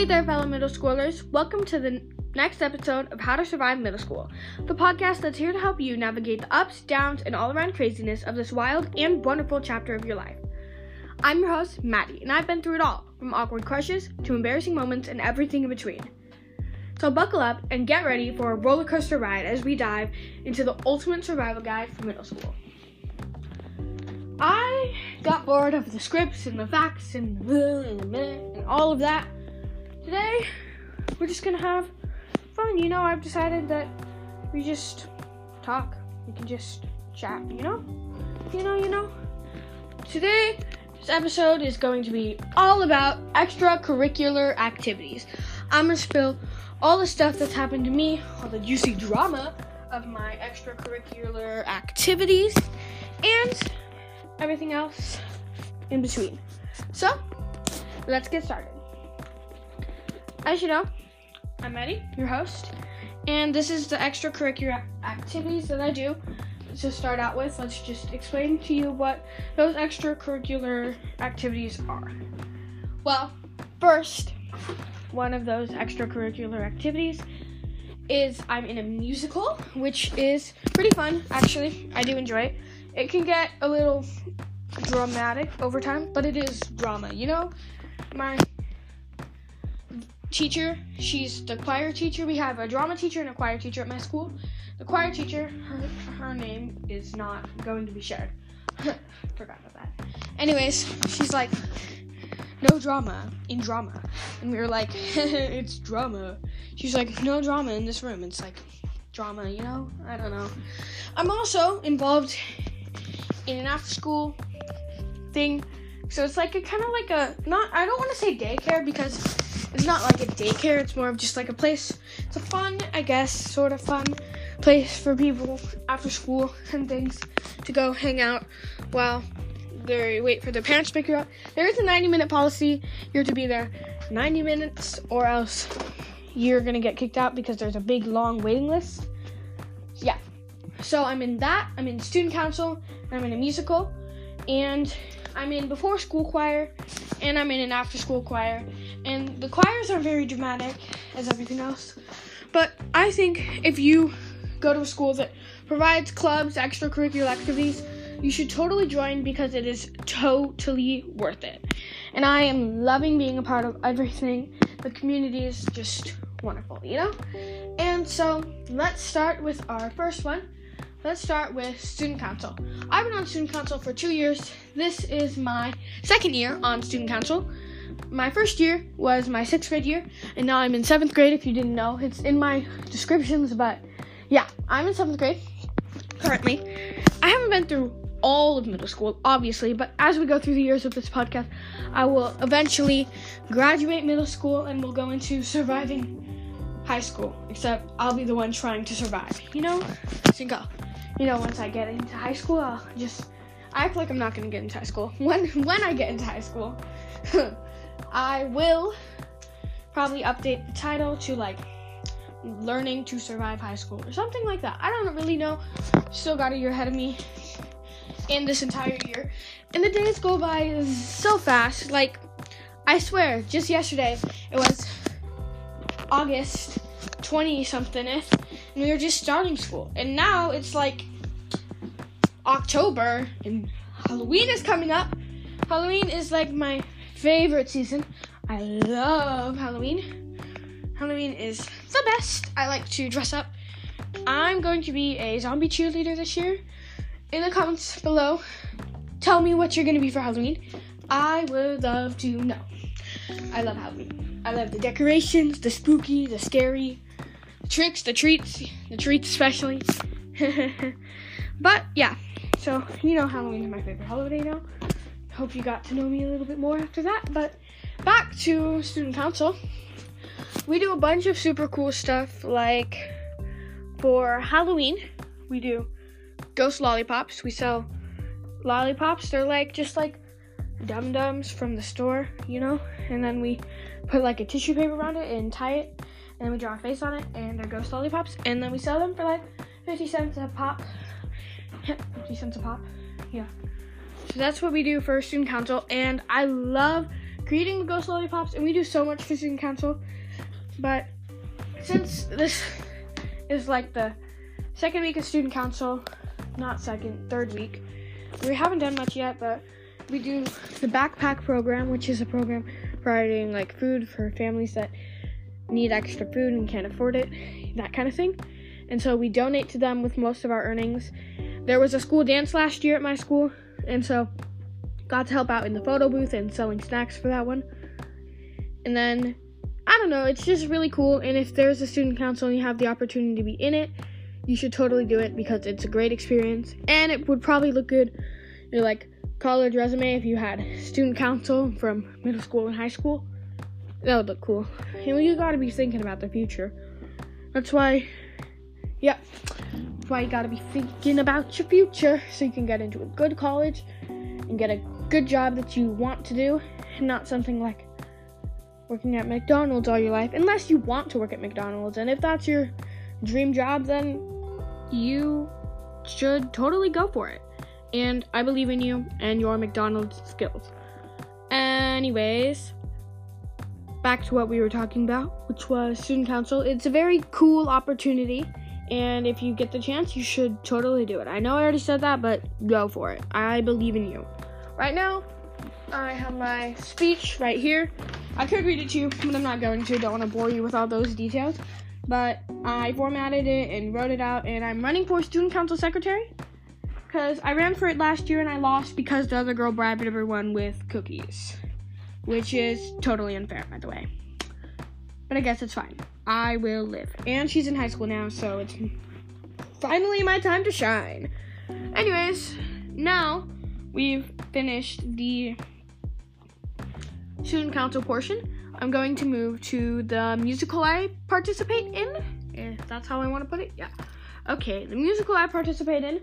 Hey there, fellow middle schoolers. Welcome to the next episode of How to Survive Middle School, the podcast that's here to help you navigate the ups, downs, and all around craziness of this wild and wonderful chapter of your life. I'm your host, Maddie, and I've been through it all from awkward crushes to embarrassing moments and everything in between. So buckle up and get ready for a roller coaster ride as we dive into the ultimate survival guide for middle school. I got bored of the scripts and the facts and, and all of that. Today, we're just gonna have fun. You know, I've decided that we just talk. We can just chat, you know? You know, you know? Today, this episode is going to be all about extracurricular activities. I'm gonna spill all the stuff that's happened to me, all the juicy drama of my extracurricular activities, and everything else in between. So, let's get started. As you know, I'm Maddie, your host, and this is the extracurricular activities that I do. To start out with, let's just explain to you what those extracurricular activities are. Well, first, one of those extracurricular activities is I'm in a musical, which is pretty fun, actually. I do enjoy it. It can get a little dramatic over time, but it is drama, you know? My teacher, she's the choir teacher. We have a drama teacher and a choir teacher at my school. The choir teacher, her, her name is not going to be shared. Forgot about that. Anyways, she's like, no drama in drama. And we were like, it's drama. She's like, no drama in this room. It's like, drama, you know? I don't know. I'm also involved in an after school thing. So it's like a kind of like a, not, I don't want to say daycare because it's not like a daycare. It's more of just like a place. It's a fun, I guess, sort of fun place for people after school and things to go hang out while they wait for their parents to pick you up. There is a 90 minute policy. You're to be there 90 minutes or else you're gonna get kicked out because there's a big long waiting list. Yeah. So I'm in that. I'm in student council. I'm in a musical, and I'm in before school choir, and I'm in an after school choir. The choirs are very dramatic as everything else. But I think if you go to a school that provides clubs, extracurricular activities, you should totally join because it is totally worth it. And I am loving being a part of everything. The community is just wonderful, you know? And so let's start with our first one. Let's start with student council. I've been on student council for two years. This is my second year on student council. My first year was my sixth grade year, and now I'm in seventh grade. If you didn't know, it's in my descriptions, but yeah, I'm in seventh grade currently. I haven't been through all of middle school, obviously, but as we go through the years of this podcast, I will eventually graduate middle school and we'll go into surviving high school. Except I'll be the one trying to survive, you know? So. You know, once I get into high school, I'll just I act like I'm not gonna get into high school. When when I get into high school, I will probably update the title to like learning to survive high school or something like that. I don't really know. Still got a year ahead of me in this entire year. And the days go by so fast. Like, I swear, just yesterday, it was August 20 something, and we were just starting school. And now it's like October, and Halloween is coming up. Halloween is like my favorite season. I love Halloween. Halloween is the best. I like to dress up. I'm going to be a zombie cheerleader this year. In the comments below, tell me what you're going to be for Halloween. I would love to know. I love Halloween. I love the decorations, the spooky, the scary, the tricks, the treats, the treats especially. but yeah, so you know Halloween is my favorite holiday now. Hope you got to know me a little bit more after that. But back to student council. We do a bunch of super cool stuff like for Halloween, we do ghost lollipops. We sell lollipops. They're like just like dum dums from the store, you know? And then we put like a tissue paper around it and tie it, and then we draw a face on it, and they're ghost lollipops. And then we sell them for like 50 cents a pop. 50 cents a pop. Yeah. So that's what we do for student council, and I love creating the ghost lollipops, and we do so much for student council. But since this is like the second week of student council, not second, third week, we haven't done much yet, but we do the backpack program, which is a program providing like food for families that need extra food and can't afford it, that kind of thing. And so we donate to them with most of our earnings. There was a school dance last year at my school, and so got to help out in the photo booth and selling snacks for that one. And then I don't know, it's just really cool. And if there's a student council and you have the opportunity to be in it, you should totally do it because it's a great experience and it would probably look good your like college resume if you had student council from middle school and high school. That would look cool. And you gotta be thinking about the future. That's why, yeah, why you gotta be thinking about your future so you can get into a good college and get a good job that you want to do and not something like working at McDonald's all your life, unless you want to work at McDonald's. And if that's your dream job, then you should totally go for it. And I believe in you and your McDonald's skills. Anyways, back to what we were talking about, which was student council. It's a very cool opportunity. And if you get the chance, you should totally do it. I know I already said that, but go for it. I believe in you. Right now, I have my speech right here. I could read it to you, but I'm not going to. Don't want to bore you with all those details. But I formatted it and wrote it out, and I'm running for student council secretary because I ran for it last year and I lost because the other girl bribed everyone with cookies, which is totally unfair, by the way. But I guess it's fine. I will live. And she's in high school now, so it's finally my time to shine. Anyways, now we've finished the student council portion, I'm going to move to the musical I participate in. If that's how I want to put it, yeah. Okay, the musical I participate in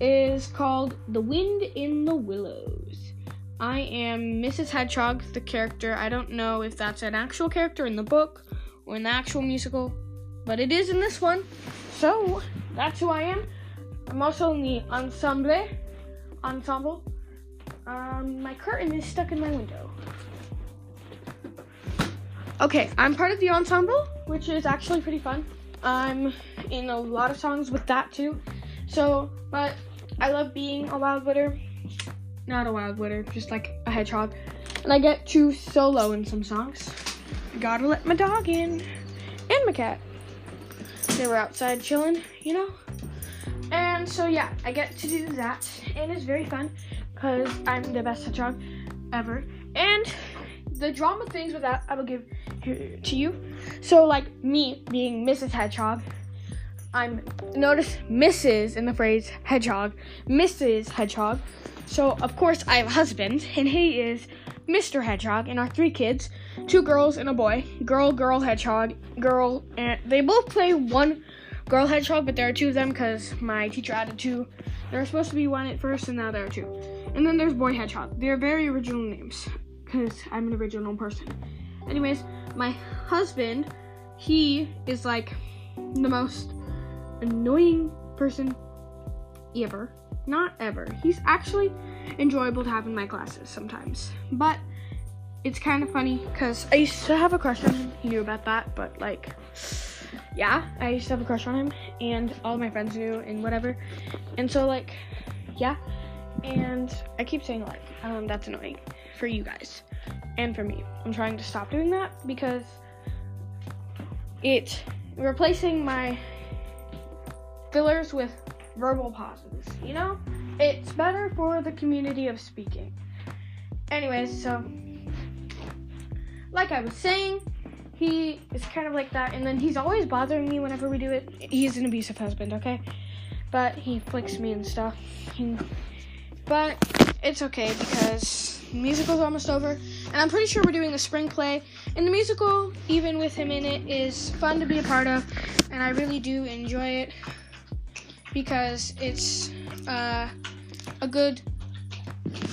is called The Wind in the Willows. I am Mrs. Hedgehog, the character. I don't know if that's an actual character in the book or in the actual musical, but it is in this one. So, that's who I am. I'm also in the ensemble. Ensemble. Um, my curtain is stuck in my window. Okay, I'm part of the ensemble, which is actually pretty fun. I'm in a lot of songs with that too. So, but I love being a wild witter. Not a wild witter, just like a hedgehog. And I get to solo in some songs. Gotta let my dog in. And my cat. They were outside chilling, you know? And so, yeah, I get to do that. And it's very fun because I'm the best hedgehog ever. And the drama things with that I will give to you. So like me being Mrs. Hedgehog, I'm notice Mrs. in the phrase hedgehog, Mrs. Hedgehog. So of course I have a husband, and he is Mr. Hedgehog, and our three kids, two girls and a boy. Girl, girl, hedgehog, girl, and they both play one girl hedgehog, but there are two of them because my teacher added two. There was supposed to be one at first, and now there are two. And then there's boy hedgehog. They're very original names because I'm an original person. Anyways, my husband, he is like the most annoying person ever. Not ever. He's actually enjoyable to have in my classes sometimes. But it's kind of funny because I used to have a crush on him. He knew about that, but like, yeah, I used to have a crush on him, and all my friends knew, and whatever. And so, like, yeah, and I keep saying like, um, that's annoying for you guys and for me. I'm trying to stop doing that because it replacing my fillers with verbal pauses, you know? It's better for the community of speaking. Anyways, so like I was saying, he is kind of like that, and then he's always bothering me whenever we do it. He's an abusive husband, okay? But he flicks me and stuff. But it's okay because musical's almost over, and I'm pretty sure we're doing a spring play. And the musical, even with him in it, is fun to be a part of, and I really do enjoy it because it's uh, a good.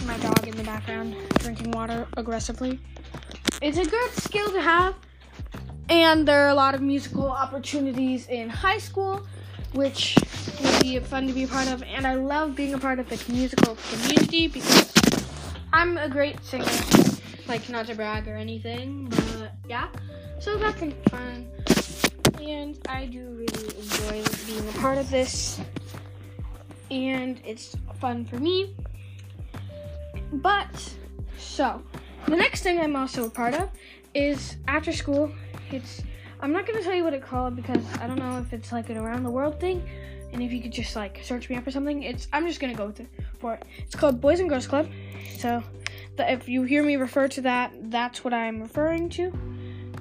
My dog in the background drinking water aggressively. It's a good skill to have, and there are a lot of musical opportunities in high school, which would be fun to be a part of. And I love being a part of the musical community because I'm a great singer Like, not to brag or anything, but yeah. So that's fun. And I do really enjoy being a part of this. And it's fun for me. But, so, the next thing I'm also a part of is after school. It's, I'm not going to tell you what it's called because I don't know if it's like an around the world thing. And if you could just like search me up or something, it's, I'm just going to go with it for it. It's called Boys and Girls Club. So, the, if you hear me refer to that, that's what I'm referring to.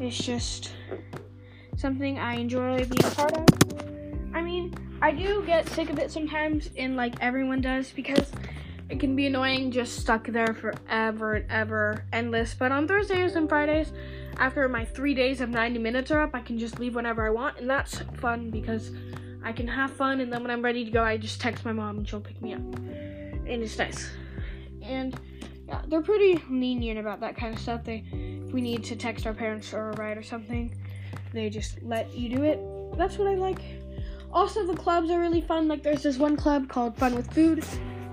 It's just something I enjoy being a part of. I mean, I do get sick of it sometimes, and like everyone does, because it can be annoying just stuck there forever and ever, endless. But on Thursdays and Fridays, after my three days of 90 minutes are up, I can just leave whenever I want, and that's fun because I can have fun, and then when I'm ready to go, I just text my mom and she'll pick me up, and it's nice. And yeah, they're pretty lenient about that kind of stuff. They, if we need to text our parents or a ride or something, they just let you do it. That's what I like. Also, the clubs are really fun. Like, there's this one club called Fun with Food.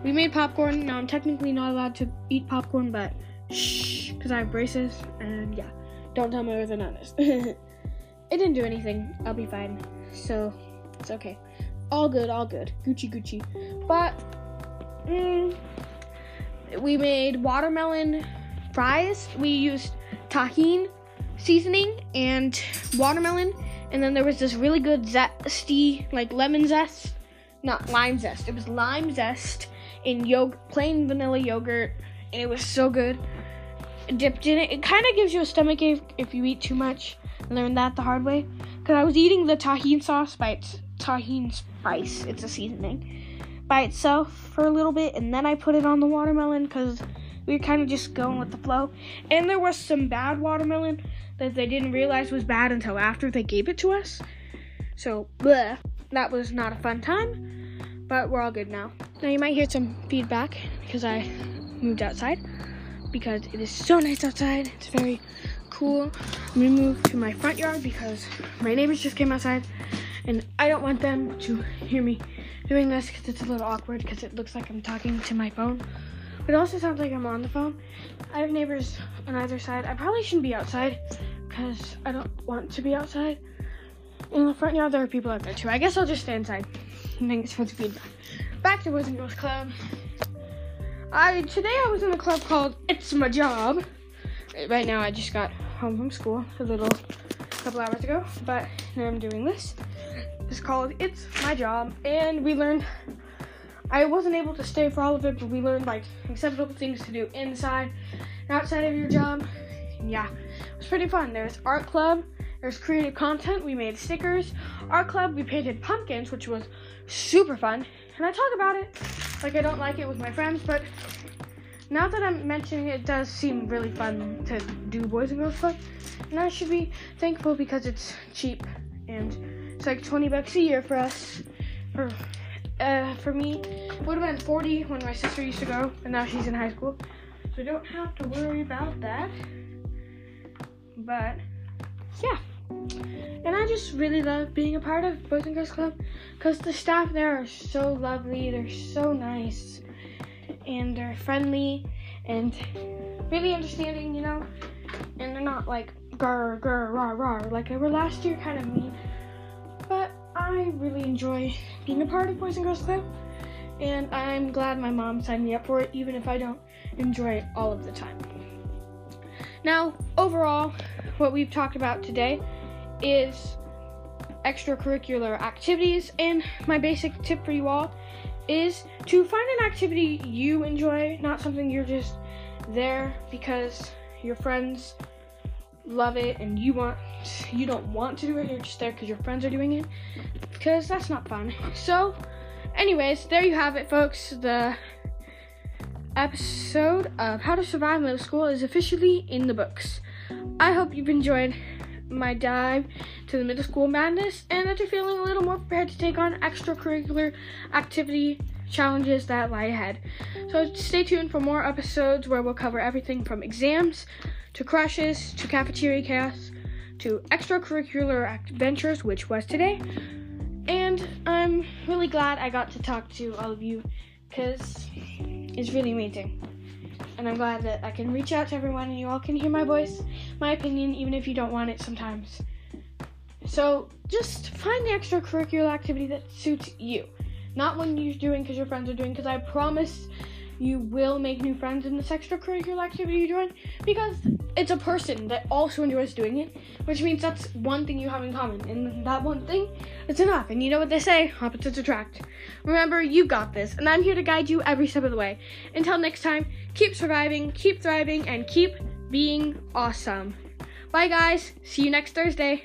We made popcorn. Now, I'm technically not allowed to eat popcorn, but shh, because I have braces. And yeah, don't tell my orthodontist. it didn't do anything. I'll be fine. So, it's okay. All good, all good. Gucci, Gucci. But, mm, we made watermelon fries. We used Tajín seasoning and watermelon. And then there was this really good zesty, like lemon zest. Not lime zest. It was lime zest in yogurt, plain vanilla yogurt. And it was so good. Dipped in it. It kind of gives you a stomach ache if you eat too much. I learned that the hard way. Because I was eating the Tajín sauce by its Tajín spice. It's a seasoning by itself for a little bit, and then I put it on the watermelon because we were kind of just going with the flow. And there was some bad watermelon that they didn't realize was bad until after they gave it to us. So, bleh, that was not a fun time, but we're all good now. Now, you might hear some feedback because I moved outside because it is so nice outside. It's very cool. I'm gonna move to my front yard because my neighbors just came outside and I don't want them to hear me doing this because it's a little awkward because it looks like I'm talking to my phone. It also sounds like I'm on the phone. I have neighbors on either side. I probably shouldn't be outside because I don't want to be outside. In the front yard, there are people out there too. I guess I'll just stay inside. Thanks for the feedback. Back to Boys and Girls Club. I today I was in a club called It's My Job. Right now, I just got home from school a little couple hours ago, but now I'm doing this. It's called It's My Job, and we learned. I wasn't able to stay for all of it, but we learned like acceptable things to do inside and outside of your job. Yeah, it was pretty fun. There's art club. There's creative content. We made stickers. Art club. We painted pumpkins, which was super fun. And I talk about it like I don't like it with my friends, but now that I'm mentioning it, it does seem really fun to do Boys and Girls Club. And I should be thankful because it's cheap and it's like 20 bucks a year for us. For uh, for me, would have been 40 when my sister used to go, and now she's in high school, so don't have to worry about that. But yeah, and I just really love being a part of Boys and Girls Club because the staff there are so lovely. They're so nice, and they're friendly and really understanding, you know. And they're not like grr grr rah rah like they were last year, kind of mean. I really enjoy being a part of Boys and Girls Club, and I'm glad my mom signed me up for it, even if I don't enjoy it all of the time. Now, overall, what we've talked about today is extracurricular activities, and my basic tip for you all is to find an activity you enjoy, not something you're just there because your friends love it and you want you don't want to do it you're just there because your friends are doing it because that's not fun. So anyways there you have it folks. The episode of how to survive middle school is officially in the books. I hope you've enjoyed my dive to the middle school madness and that you're feeling a little more prepared to take on extracurricular activity challenges that lie ahead. So stay tuned for more episodes where we'll cover everything from exams to crushes to cafeteria chaos to extracurricular adventures, which was today. And I'm really glad I got to talk to all of you because it's really amazing. and I'm glad that I can reach out to everyone and you all can hear my voice, my opinion, even if you don't want it sometimes. So just find the extracurricular activity that suits you, not one you're doing because your friends are doing. Because I promise you will make new friends in this extracurricular activity you join because it's a person that also enjoys doing it, which means that's one thing you have in common, and that one thing is enough. And you know what they say opposites attract. Remember, you got this, and I'm here to guide you every step of the way. Until next time, keep surviving, keep thriving, and keep being awesome. Bye, guys. See you next Thursday.